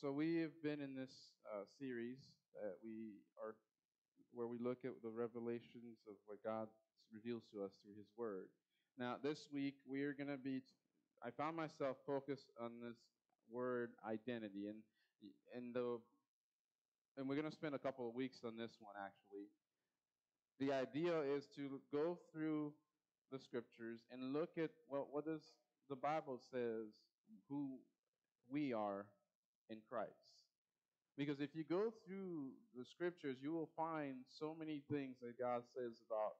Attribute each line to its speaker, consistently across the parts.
Speaker 1: so we have been in this uh, series that we are, where we look at the revelations of what God reveals to us through His Word. Now, this week we are going to be. I found myself focused on this word identity, and and the and we're going to spend a couple of weeks on this one actually. The idea is to go through the scriptures and look at well, what does the Bible says who we are in Christ. Because if you go through the scriptures, you will find so many things that God says about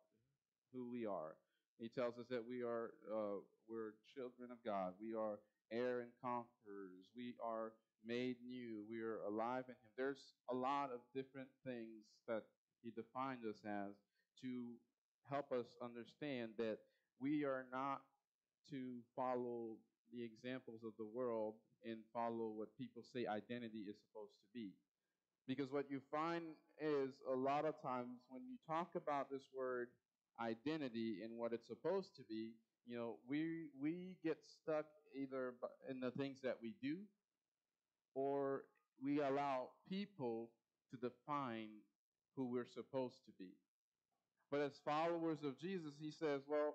Speaker 1: who we are. He tells us that we are uh, we're children of God. We are heir and conquerors. We are made new. We are alive in Him. There's a lot of different things that He defined us as to help us understand that we are not to follow the examples of the world and follow what people say identity is supposed to be. Because what you find is a lot of times when you talk about this word identity and what it's supposed to be, you know, we we get stuck either in the things that we do or we allow people to define who we're supposed to be. But as followers of Jesus, he says, well,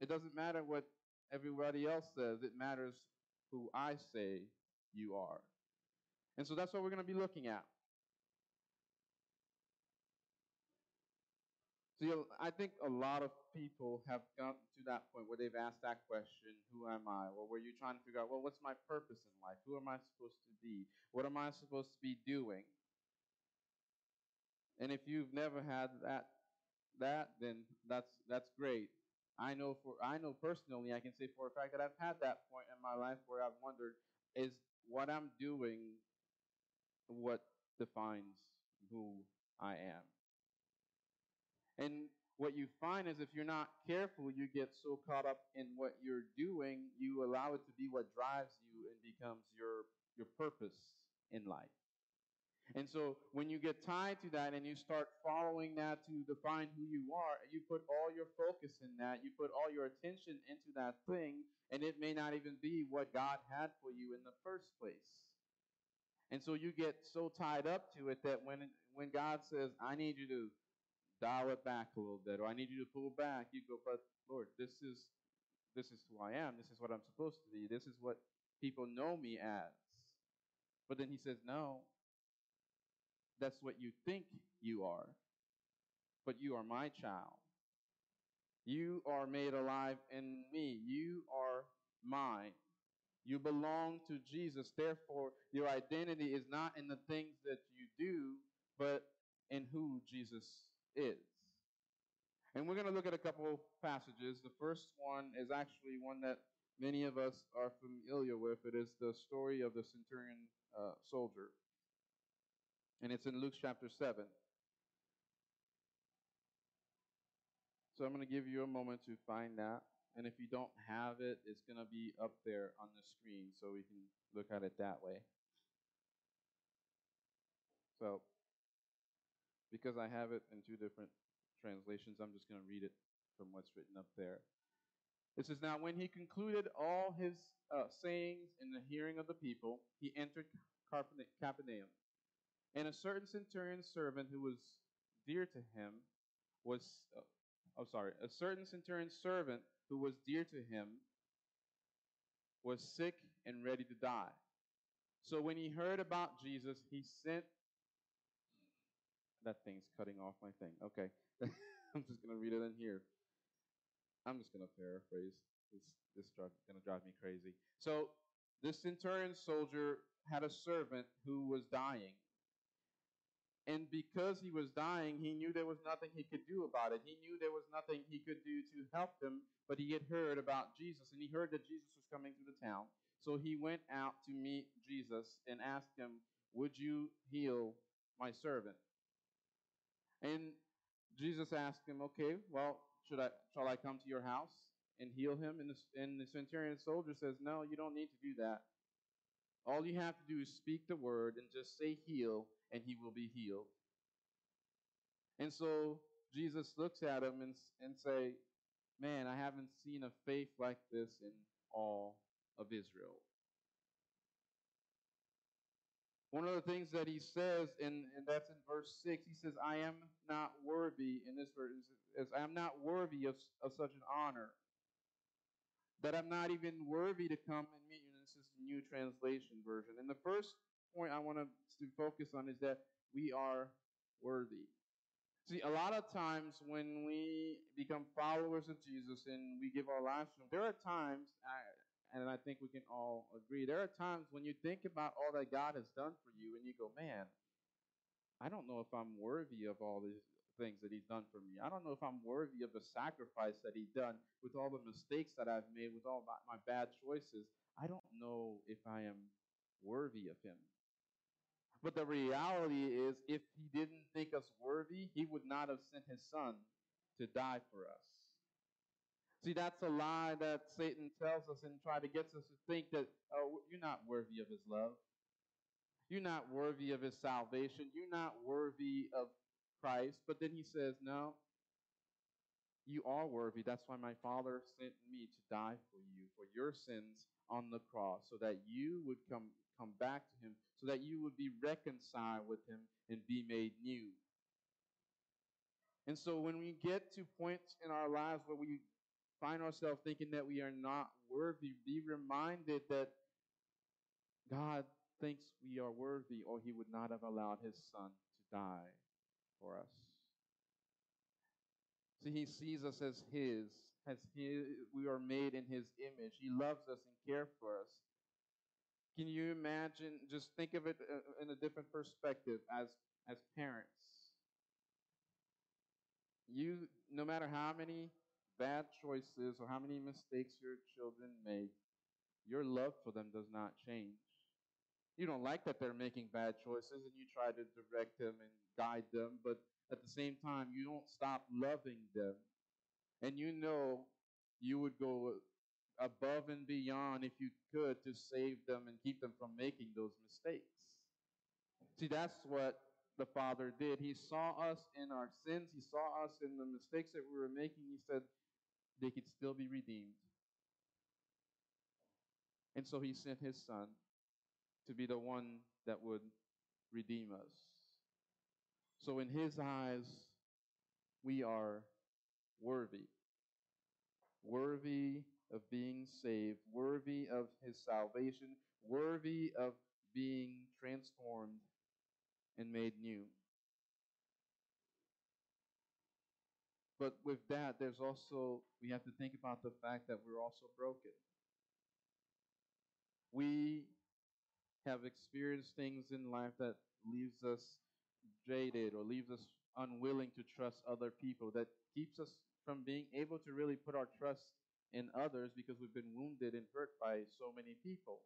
Speaker 1: it doesn't matter what everybody else says, it matters who I say you are. And so that's what we're going to be looking at. So I think a lot of people have gotten to that point where they've asked that question, who am I? Or were you're trying to figure out, well, what's my purpose in life? Who am I supposed to be? What am I supposed to be doing? And if you've never had that that, then that's that's great. I know for I know personally, I can say for a fact that I've had that point in my life where I've wondered, is what I'm doing what defines who I am? And what you find is if you're not careful, you get so caught up in what you're doing, you allow it to be what drives you and becomes your your purpose in life. And so when you get tied to that and you start following that to define who you are, you put all your focus in that, you put all your attention into that thing, and it may not even be what God had for you in the first place. And so you get so tied up to it that when when God says, "I need you to dial it back a little bit," or "I need you to pull back," you go, "But Lord, this is this is who I am. This is what I'm supposed to be. This is what people know me as." But then He says, "No, that's what you think you are. But you are my child. You are made alive in me. You are mine. You belong to Jesus. Therefore, your identity is not in the things that you do, but in who Jesus is. And we're going to look at a couple passages. The first one is actually one that many of us are familiar with. It is the story of the centurion uh, soldier and it's in Luke chapter 7. So I'm going to give you a moment to find that. And if you don't have it, it's going to be up there on the screen so we can look at it that way. So, because I have it in two different translations, I'm just going to read it from what's written up there. It says, Now when he concluded all his uh, sayings in the hearing of the people, he entered Capernaum. And a certain centurion's servant who was dear to him was, uh, oh, sorry, a certain centurion's servant who was dear to him was sick and ready to die. So when he heard about Jesus, he sent. That thing's cutting off my thing. Okay. I'm just going to read it in here. I'm just going to paraphrase. This, this is going to drive me crazy. So this centurion soldier had a servant who was dying. And because he was dying, he knew there was nothing he could do about it. He knew there was nothing he could do to help him, but he had heard about Jesus, and he heard that Jesus was coming through the town. So he went out to meet Jesus and asked him, Would you heal my servant? And Jesus asked him, Okay, well, should I shall I come to your house and heal him? And the, and the centurion soldier says, No, you don't need to do that. All you have to do is speak the word and just say heal, and he will be healed. And so Jesus looks at him and, and say, man, I haven't seen a faith like this in all of Israel. One of the things that he says, and, and that's in verse 6, he says, I am not worthy, in this verse, is I am not worthy of, of such an honor, that I'm not even worthy to come and meet you. And this is the New Translation version. And the first point I want us to focus on is that we are worthy. See, a lot of times when we become followers of Jesus and we give our lives to Him, there are times, and I think we can all agree, there are times when you think about all that God has done for you and you go, man, I don't know if I'm worthy of all these things that He's done for me. I don't know if I'm worthy of the sacrifice that He's done with all the mistakes that I've made, with all my, my bad choices. I don't know if I am worthy of Him. But the reality is, if he didn't think us worthy, he would not have sent his son to die for us. See, that's a lie that Satan tells us and try to get us to think that oh, you're not worthy of his love. You're not worthy of his salvation. You're not worthy of Christ. But then he says, no, you are worthy. That's why my Father sent me to die for you, for your sins on the cross, so that you would come come back to him, so that you would be reconciled with him and be made new. And so when we get to points in our lives where we find ourselves thinking that we are not worthy, be reminded that God thinks we are worthy, or he would not have allowed his son to die for us. See, he sees us as his, as his, we are made in his image. He loves us and cares for us. Can you imagine? Just think of it uh, in a different perspective as as parents. You, no matter how many bad choices or how many mistakes your children make, your love for them does not change. You don't like that they're making bad choices and you try to direct them and guide them, but at the same time, you don't stop loving them. And you know you would go above and beyond if you could to save them and keep them from making those mistakes. See, that's what the Father did. He saw us in our sins, He saw us in the mistakes that we were making. He said they could still be redeemed. And so He sent His Son to be the one that would redeem us. So, in His eyes, we are worthy. Worthy of being saved, worthy of his salvation, worthy of being transformed and made new. But with that, there's also, we have to think about the fact that we're also broken. We have experienced things in life that leaves us jaded or leaves us unwilling to trust other people, that keeps us from being able to really put our trust in others because we've been wounded and hurt by so many people.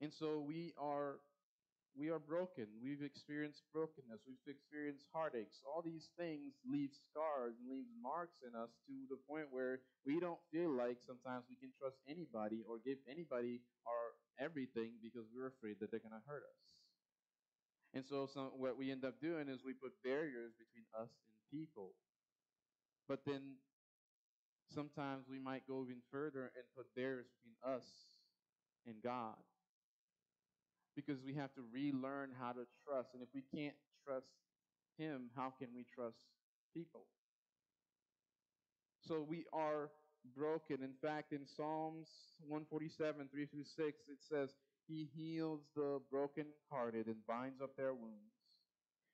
Speaker 1: And so we are we are broken. We've experienced brokenness. We've experienced heartaches. All these things leave scars and leave marks in us to the point where we don't feel like sometimes we can trust anybody or give anybody our everything because we're afraid that they're going to hurt us. And so some, what we end up doing is we put barriers between us and people. But then sometimes we might go even further and put barriers between us and God. Because we have to relearn how to trust. And if we can't trust Him, how can we trust people? So we are broken. In fact, in Psalms 147, 3 through 6, it says, He heals the brokenhearted and binds up their wounds.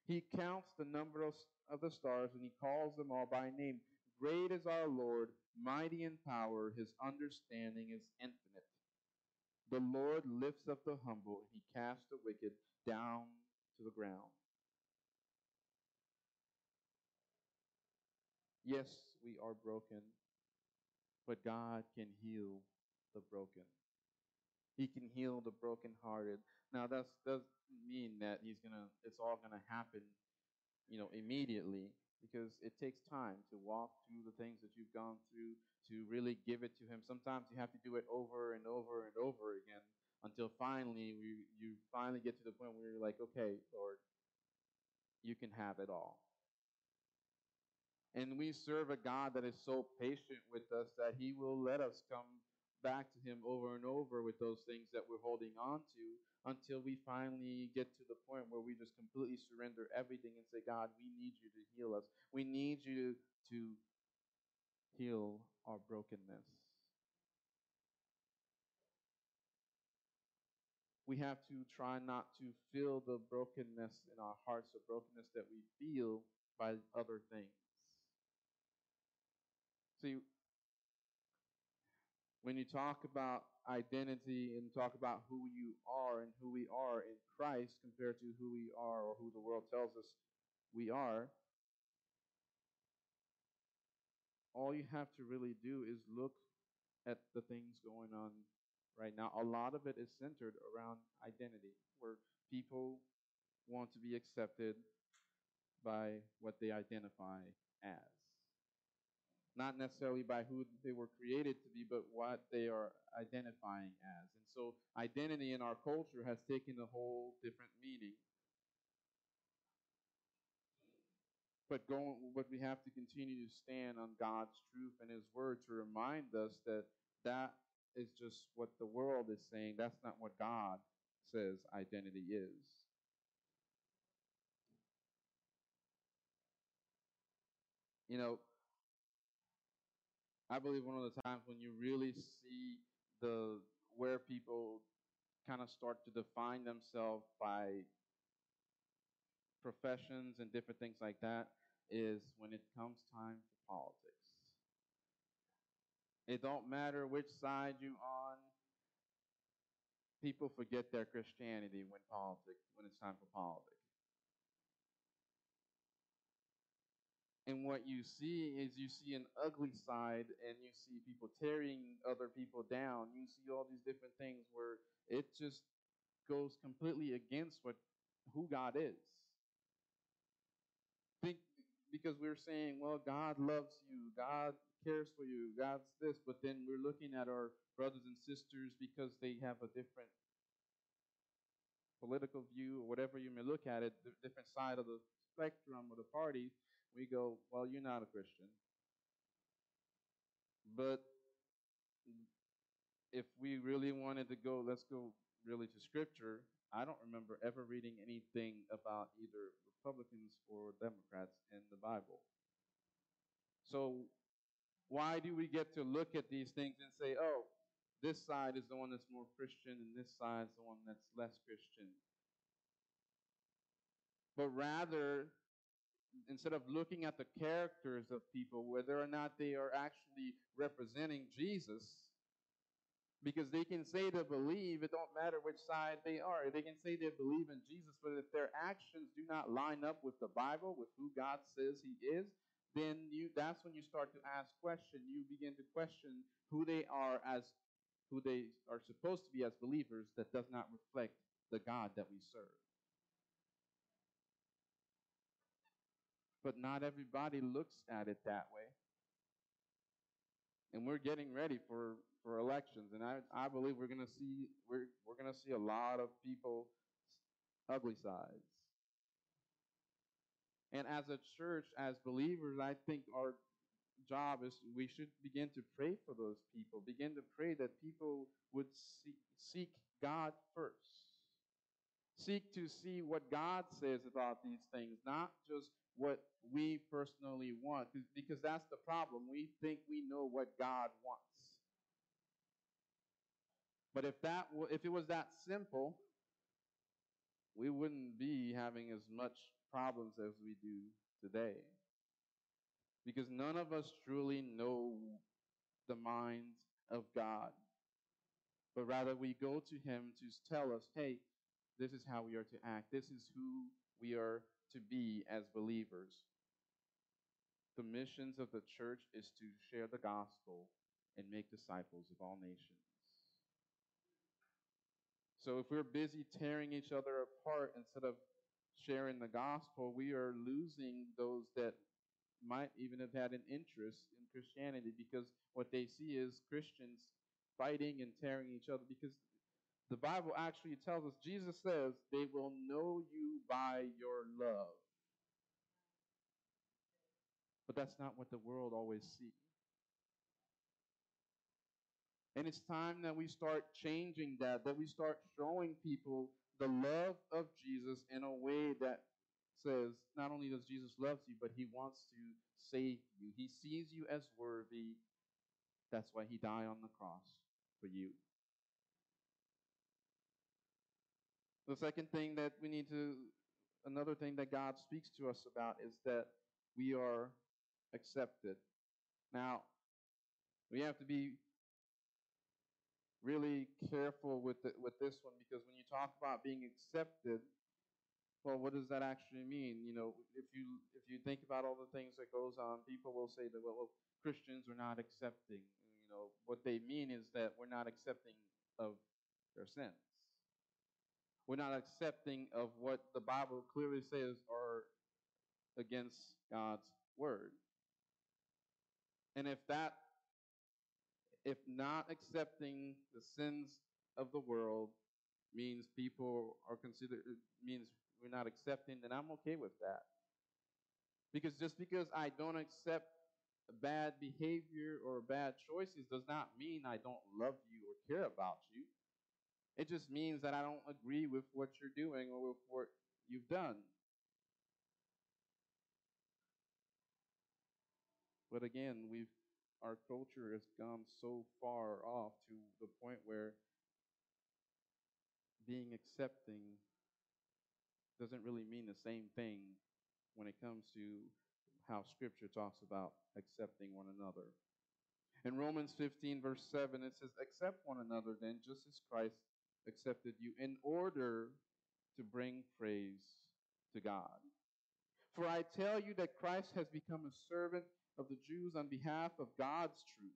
Speaker 1: He counts the number of, of the stars and he calls them all by name. Great is our Lord, mighty in power, his understanding is infinite. The Lord lifts up the humble, and he casts the wicked down to the ground. Yes, we are broken, but God can heal the broken. He can heal the brokenhearted. Now, that doesn't mean that he's gonna. It's all gonna happen, you know, immediately because it takes time to walk through the things that you've gone through to really give it to him. Sometimes you have to do it over and over and over again until finally we, you finally get to the point where you're like, okay, Lord, you can have it all. And we serve a God that is so patient with us that he will let us come back to Him over and over with those things that we're holding on to until we finally get to the point where we just completely surrender everything and say, God, we need you to heal us. We need you to heal our brokenness. We have to try not to feel the brokenness in our hearts, the brokenness that we feel by other things. See, when you talk about identity and talk about who you are and who we are in Christ compared to who we are or who the world tells us we are, all you have to really do is look at the things going on right now. A lot of it is centered around identity, where people want to be accepted by what they identify as not necessarily by who they were created to be, but what they are identifying as. And so identity in our culture has taken a whole different meaning. But going, but we have to continue to stand on God's truth and His Word to remind us that that is just what the world is saying. That's not what God says identity is. You know, I believe one of the times when you really see the where people kind of start to define themselves by professions and different things like that is when it comes time for politics. It don't matter which side you on. People forget their Christianity when politics when it's time for politics. And what you see is you see an ugly side and you see people tearing other people down. You see all these different things where it just goes completely against what who God is. Think because we're saying, well, God loves you, God cares for you, God's this, but then we're looking at our brothers and sisters because they have a different political view or whatever you may look at it, the different side of the spectrum of the party, we go, well, you're not a Christian. But if we really wanted to go, let's go really to Scripture. I don't remember ever reading anything about either Republicans or Democrats in the Bible. So, why do we get to look at these things and say, oh, this side is the one that's more Christian and this side is the one that's less Christian? But rather, instead of looking at the characters of people, whether or not they are actually representing Jesus, because they can say they believe, it don't matter which side they are. They can say they believe in Jesus, but if their actions do not line up with the Bible, with who God says He is, then you that's when you start to ask questions. You begin to question who they are as who they are supposed to be as believers that does not reflect the God that we serve. But not everybody looks at it that way. And we're getting ready for, for elections, and I, I believe we're gonna see we're we're gonna see a lot of people ugly sides. And as a church, as believers, I think our job is we should begin to pray for those people. Begin to pray that people would seek, seek God first. Seek to see what God says about these things, not just what we personally want because that's the problem. We think we know what God wants. But if that if it was that simple, we wouldn't be having as much problems as we do today. Because none of us truly know the mind of God. But rather we go to him to tell us, "Hey, this is how we are to act. This is who we are to be as believers." the missions of the church is to share the gospel and make disciples of all nations. So if we're busy tearing each other apart instead of sharing the gospel, we are losing those that might even have had an interest in Christianity because what they see is Christians fighting and tearing each other because the Bible actually tells us, Jesus says, they will know you by your love. But that's not what the world always sees. And it's time that we start changing that, that we start showing people the love of Jesus in a way that says not only does Jesus love you, but he wants to save you. He sees you as worthy. That's why he died on the cross for you. The second thing that we need to, another thing that God speaks to us about is that we are accepted. Now, we have to be really careful with the, with this one because when you talk about being accepted, well, what does that actually mean? You know, if you if you think about all the things that goes on, people will say that well, well Christians are not accepting. You know, what they mean is that we're not accepting of their sins. We're not accepting of what the Bible clearly says are against God's word. And if that if not accepting the sins of the world means people are considered means we're not accepting, then I'm okay with that. Because just because I don't accept bad behavior or bad choices does not mean I don't love you or care about you. It just means that I don't agree with what you're doing or with what you've done. But again, we've our culture has gone so far off to the point where being accepting doesn't really mean the same thing when it comes to how Scripture talks about accepting one another. In Romans 15, verse 7, it says, Accept one another then, just as Christ accepted you, in order to bring praise to God. For I tell you that Christ has become a servant of the Jews on behalf of God's truth,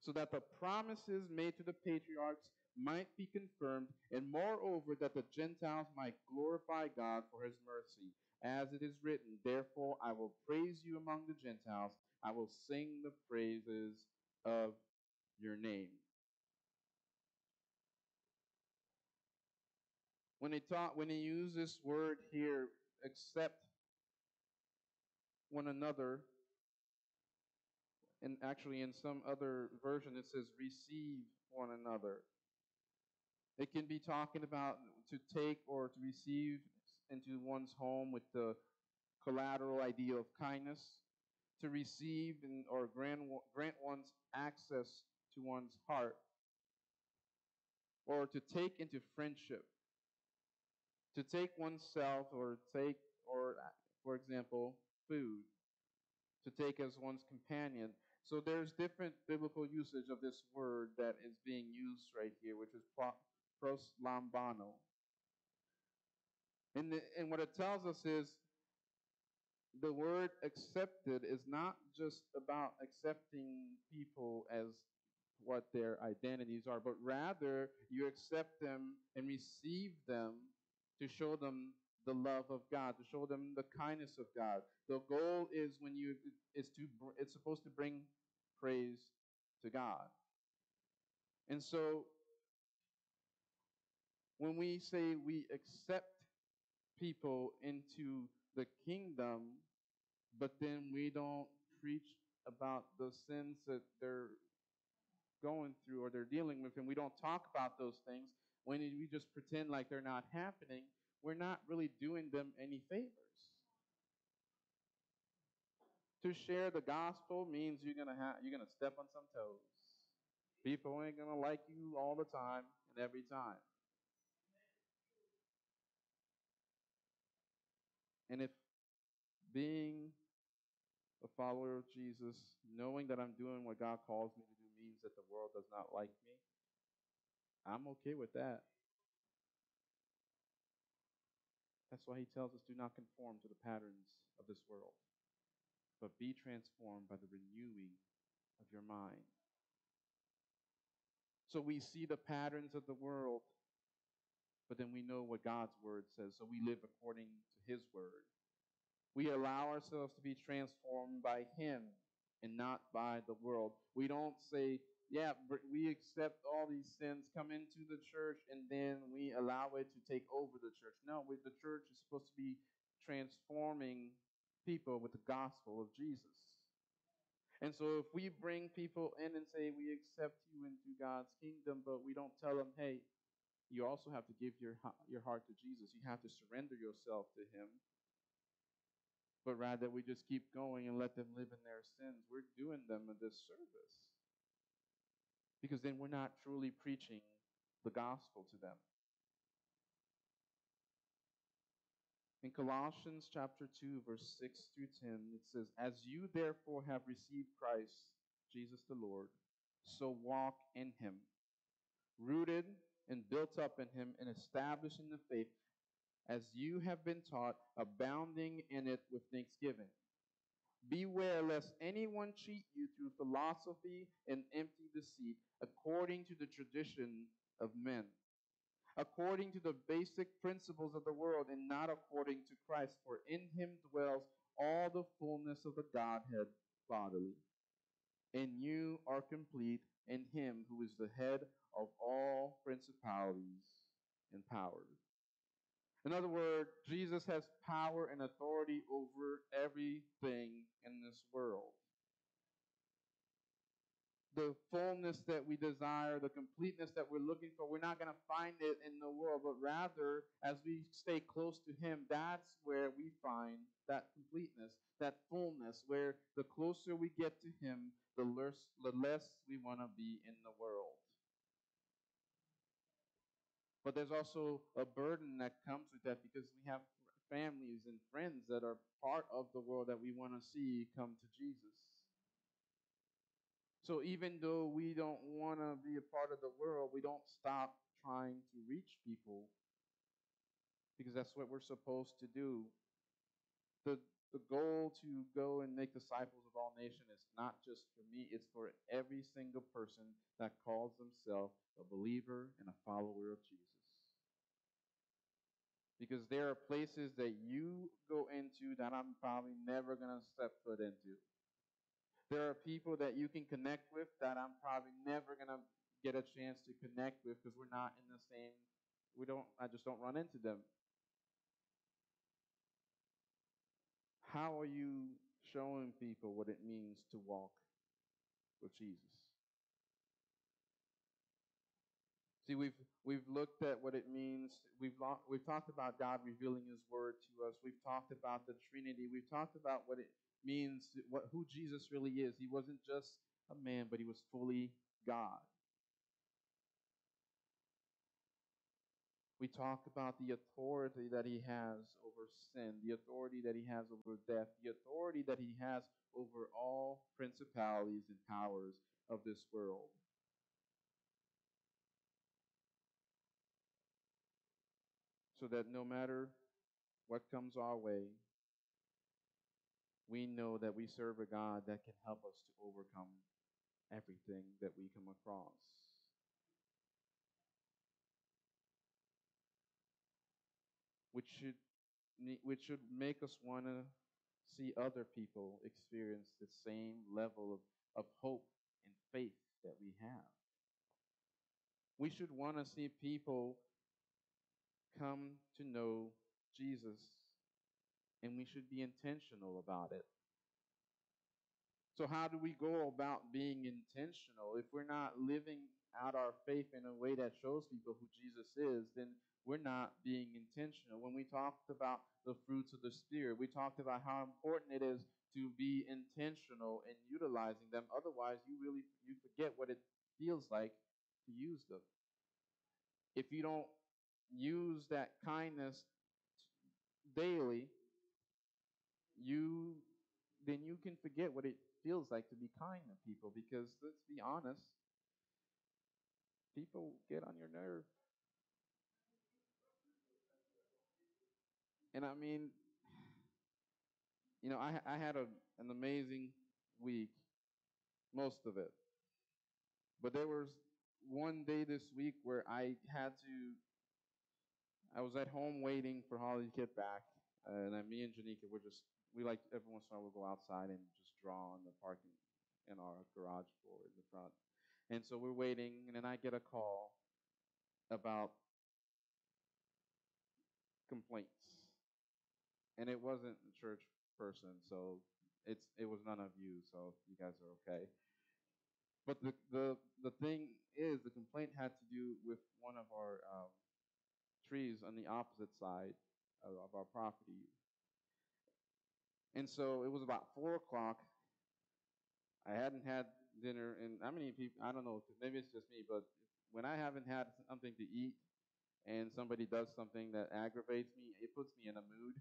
Speaker 1: so that the promises made to the patriarchs might be confirmed, and moreover, that the Gentiles might glorify God for his mercy. As it is written, Therefore I will praise you among the Gentiles, I will sing the praises of your name. When he taught, when he used this word here, accept one another, and actually in some other version it says receive one another. It can be talking about to take or to receive into one's home with the collateral idea of kindness, to receive and, or grant, grant one's access to one's heart, or to take into friendship, to take oneself or take, or for example, food, to take as one's companion. So there's different biblical usage of this word that is being used right here, which is proslambano. And, the, and what it tells us is the word accepted is not just about accepting people as what their identities are, but rather you accept them and receive them to show them the love of God, to show them the kindness of God. The goal is when you is to it's supposed to bring praise to God. And so when we say we accept people into the kingdom, but then we don't preach about the sins that they're going through or they're dealing with, and we don't talk about those things, when we just pretend like they're not happening, we're not really doing them any favors. To share the gospel means you're gonna have you're gonna step on some toes. People ain't gonna like you all the time and every time. And if being a follower of Jesus, knowing that I'm doing what God calls me to do means that the world does not like me, I'm okay with that. That's why he tells us do not conform to the patterns of this world, but be transformed by the renewing of your mind. So we see the patterns of the world, but then we know what God's word says, so we live according to his word. We allow ourselves to be transformed by him and not by the world. We don't say, yeah, we accept all these sins, come into the church, and then we allow it to take over the church. No, we, the church is supposed to be transforming people with the gospel of Jesus. And so if we bring people in and say we accept you into God's kingdom, but we don't tell them, hey, you also have to give your your heart to Jesus. You have to surrender yourself to him. But rather we just keep going and let them live in their sins. We're doing them a disservice. Because then we're not truly preaching the gospel to them. In Colossians chapter 2, verse 6 through 10, it says, As you therefore have received Christ, Jesus the Lord, so walk in him, rooted and built up in him and established in the faith, as you have been taught, abounding in it with thanksgiving. Beware lest anyone cheat you through philosophy and empty deceit, according to the tradition of men according to the basic principles of the world and not according to Christ. For in him dwells all the fullness of the Godhead bodily. And you are complete in him who is the head of all principalities and powers. In other words, Jesus has power and authority over everything in this world the fullness that we desire, the completeness that we're looking for, we're not going to find it in the world, but rather, as we stay close to Him, that's where we find that completeness, that fullness, where the closer we get to Him, the less, the less we want to be in the world. But there's also a burden that comes with that because we have families and friends that are part of the world that we want to see come to Jesus. So even though we don't want to be a part of the world, we don't stop trying to reach people because that's what we're supposed to do. The the goal to go and make disciples of all nations is not just for me, it's for every single person that calls themselves a believer and a follower of Jesus. Because there are places that you go into that I'm probably never going to step foot into. There are people that you can connect with that I'm probably never going to get a chance to connect with because we're not in the same we don't I just don't run into them. How are you showing people what it means to walk with Jesus? See, we've we've looked at what it means. We've we've talked about God revealing His Word to us. We've talked about the Trinity. We've talked about what it means what who Jesus really is. He wasn't just a man, but he was fully God. We talk about the authority that he has over sin, the authority that he has over death, the authority that he has over all principalities and powers of this world. So that no matter what comes our way, we know that we serve a God that can help us to overcome everything that we come across. Which should which should make us want to see other people experience the same level of, of hope and faith that we have. We should want to see people come to know Jesus and we should be intentional about it. So, how do we go about being intentional? If we're not living out our faith in a way that shows people who Jesus is, then we're not being intentional. When we talked about the fruits of the Spirit, we talked about how important it is to be intentional in utilizing them. Otherwise, you really you forget what it feels like to use them. If you don't use that kindness daily, you then you can forget what it feels like to be kind to people because let's be honest, people get on your nerve. And I mean, you know, I I had a, an amazing week, most of it. But there was one day this week where I had to I was at home waiting for Holly to get back, and then me and Janika were just we like every once in a while we'll go outside and just draw on the parking in our garage floor in the front. And so we're waiting, and then I get a call about complaints. And it wasn't a church person, so it's it was none of you, so you guys are okay. But the the the thing is, the complaint had to do with one of our um, trees on the opposite side of, of our property, and so it was about four o'clock. I hadn't had dinner, and how many people? I don't know. Maybe it's just me, but when I haven't had something to eat, and somebody does something that aggravates me, it puts me in a mood.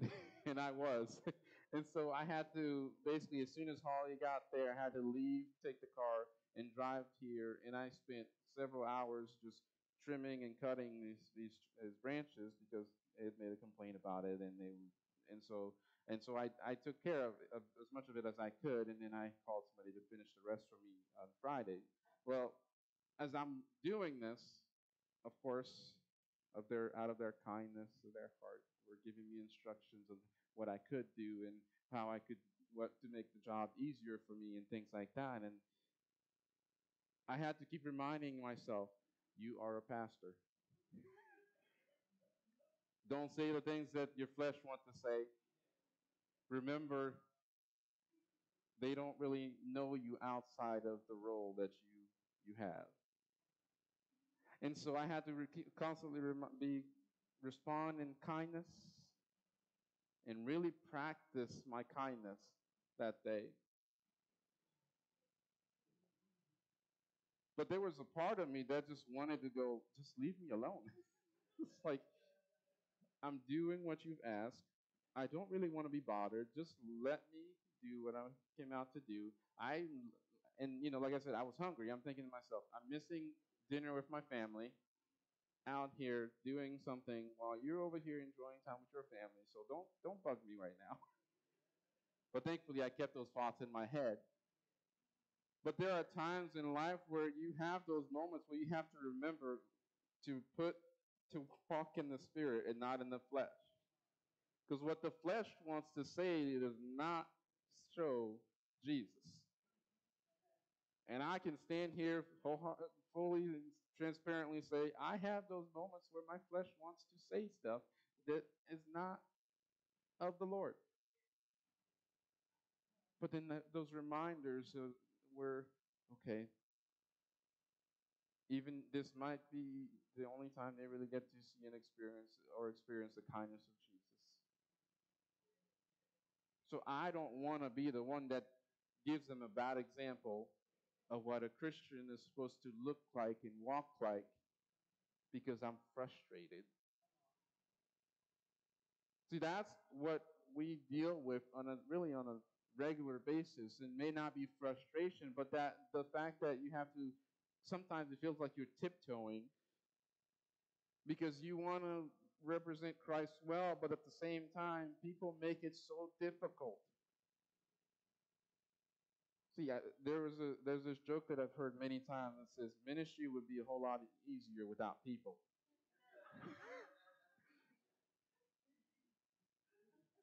Speaker 1: and I was. and so I had to basically, as soon as Holly got there, I had to leave, take the car, and drive here. And I spent several hours just trimming and cutting these these, these branches because they had made a complaint about it, and they and so and so I, I took care of, of as much of it as I could, and then I called somebody to finish the rest for me on Friday. Well, as I'm doing this, of course, of their out of their kindness of their heart, were giving me instructions of what I could do and how I could what to make the job easier for me and things like that. And I had to keep reminding myself, you are a pastor. Don't say the things that your flesh wants to say. Remember, they don't really know you outside of the role that you you have. And so I had to constantly be respond in kindness and really practice my kindness that day. But there was a part of me that just wanted to go, just leave me alone. it's like, I'm doing what you've asked. I don't really want to be bothered. Just let me do what I came out to do. I, and you know, like I said, I was hungry. I'm thinking to myself, I'm missing dinner with my family out here doing something while you're over here enjoying time with your family. So don't don't bug me right now. But thankfully, I kept those thoughts in my head. But there are times in life where you have those moments where you have to remember to put to walk in the spirit and not in the flesh. Because what the flesh wants to say does not show Jesus. And I can stand here fully and transparently say, I have those moments where my flesh wants to say stuff that is not of the Lord. But then the, those reminders of where, okay, even this might be the only time they really get to see and experience or experience the kindness of Jesus. So I don't want to be the one that gives them a bad example of what a Christian is supposed to look like and walk like because I'm frustrated. See, that's what we deal with on a really on a regular basis It may not be frustration, but that the fact that you have to sometimes it feels like you're tiptoeing because you want to represent Christ well, but at the same time, people make it so difficult. See, I, there was a there's this joke that I've heard many times that says ministry would be a whole lot easier without people.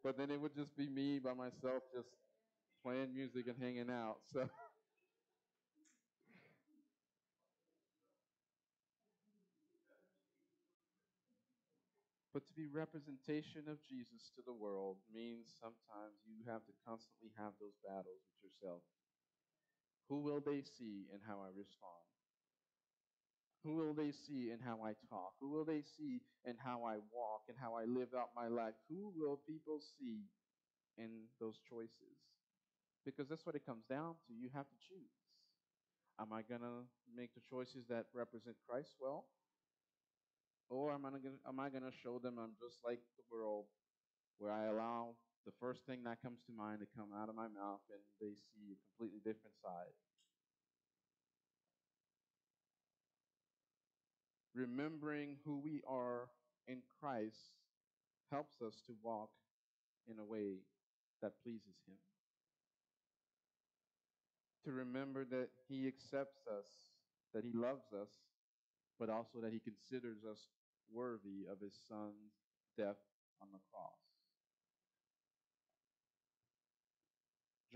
Speaker 1: but then it would just be me by myself, just playing music and hanging out. So. But to be representation of Jesus to the world means sometimes you have to constantly have those battles with yourself. Who will they see in how I respond? Who will they see in how I talk? Who will they see in how I walk and how I live out my life? Who will people see in those choices? Because that's what it comes down to. You have to choose. Am I going to make the choices that represent Christ well? Or am I going am I going to show them I'm just like the world where I allow the first thing that comes to mind to come out of my mouth and they see a completely different side. Remembering who we are in Christ helps us to walk in a way that pleases Him. To remember that He accepts us, that He loves us, but also that He considers us worthy of His Son's death on the cross.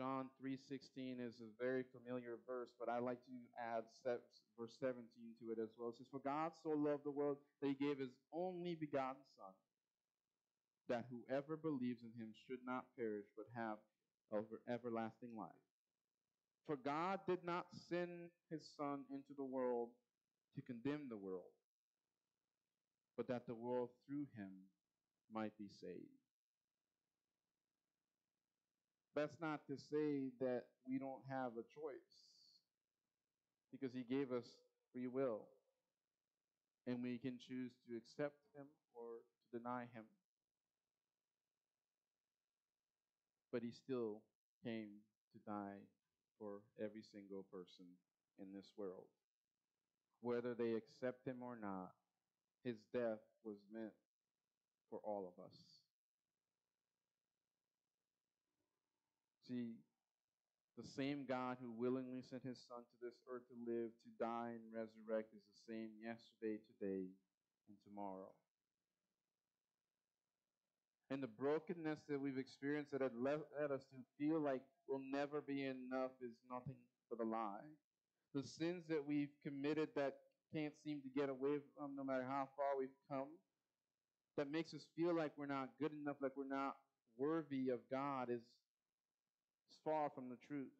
Speaker 1: John 3:16 is a very familiar verse, but I like to add verse 17 to it as well. It says, "For God so loved the world that He gave His only begotten Son, that whoever believes in him should not perish but have everlasting life. For God did not send his Son into the world to condemn the world, but that the world through him might be saved. That's not to say that we don't have a choice, because he gave us free will, and we can choose to accept him or to deny him. But he still came to die for every single person in this world. Whether they accept him or not, his death was meant for all of us. See, the same God who willingly sent his Son to this earth to live, to die, and resurrect is the same yesterday, today, and tomorrow. And the brokenness that we've experienced that had led us to feel like we'll never be enough is nothing but a lie. The sins that we've committed that can't seem to get away from no matter how far we've come, that makes us feel like we're not good enough, like we're not worthy of God, is far from the truth.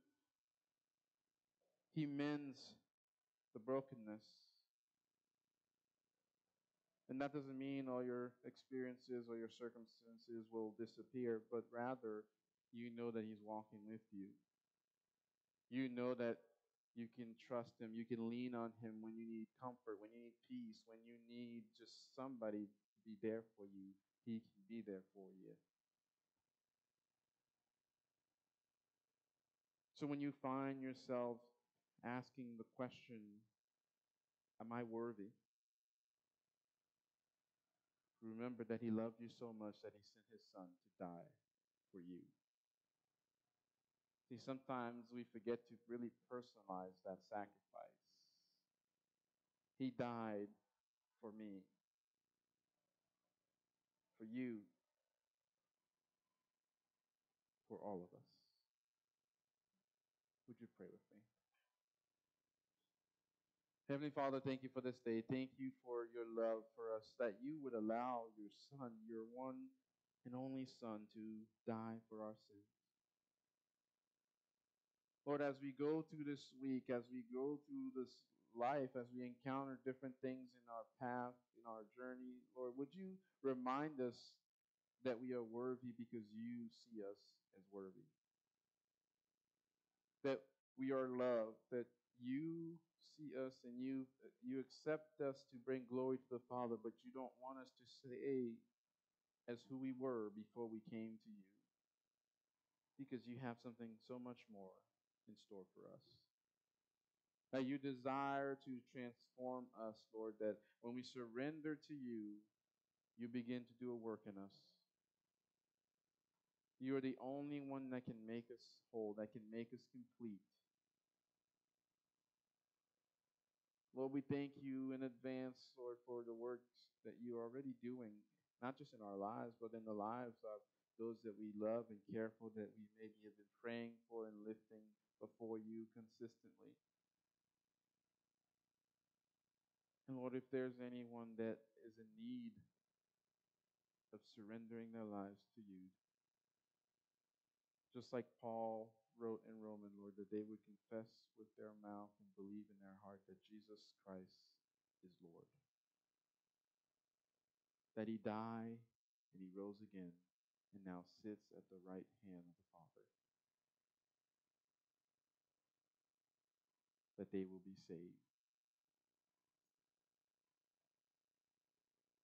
Speaker 1: He mends the brokenness. And that doesn't mean all your experiences or your circumstances will disappear, but rather you know that He's walking with you. You know that you can trust Him. You can lean on Him when you need comfort, when you need peace, when you need just somebody to be there for you. He can be there for you. So when you find yourself asking the question, Am I worthy? Remember that He loved you so much that He sent His Son to die for you. See, sometimes we forget to really personalize that sacrifice. He died for me, for you, for all of us. Pray with me? Heavenly Father, thank you for this day. Thank you for your love for us, that you would allow your Son, your one and only Son, to die for our sins. Lord, as we go through this week, as we go through this life, as we encounter different things in our path, in our journey, Lord, would you remind us that we are worthy because you see us as worthy? We are loved, that you see us and you uh, you accept us to bring glory to the Father, but you don't want us to stay as who we were before we came to you. Because you have something so much more in store for us. That you desire to transform us, Lord, that when we surrender to you, you begin to do a work in us. You are the only one that can make us whole, that can make us complete. Lord, we thank you in advance, Lord, for the works that you are already doing, not just in our lives, but in the lives of those that we love and care for, that we maybe have been praying for and lifting before you consistently. And Lord, if there's anyone that is in need of surrendering their lives to you, just like Paul wrote in Roman, Lord, that they would confess with their mouth and believe in their heart that Jesus Christ is Lord. That he died and he rose again and now sits at the right hand of the Father. That they will be saved.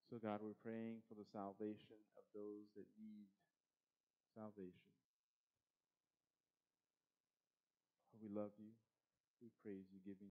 Speaker 1: So, God, we're praying for the salvation of those that need salvation. We love you. We praise you, giving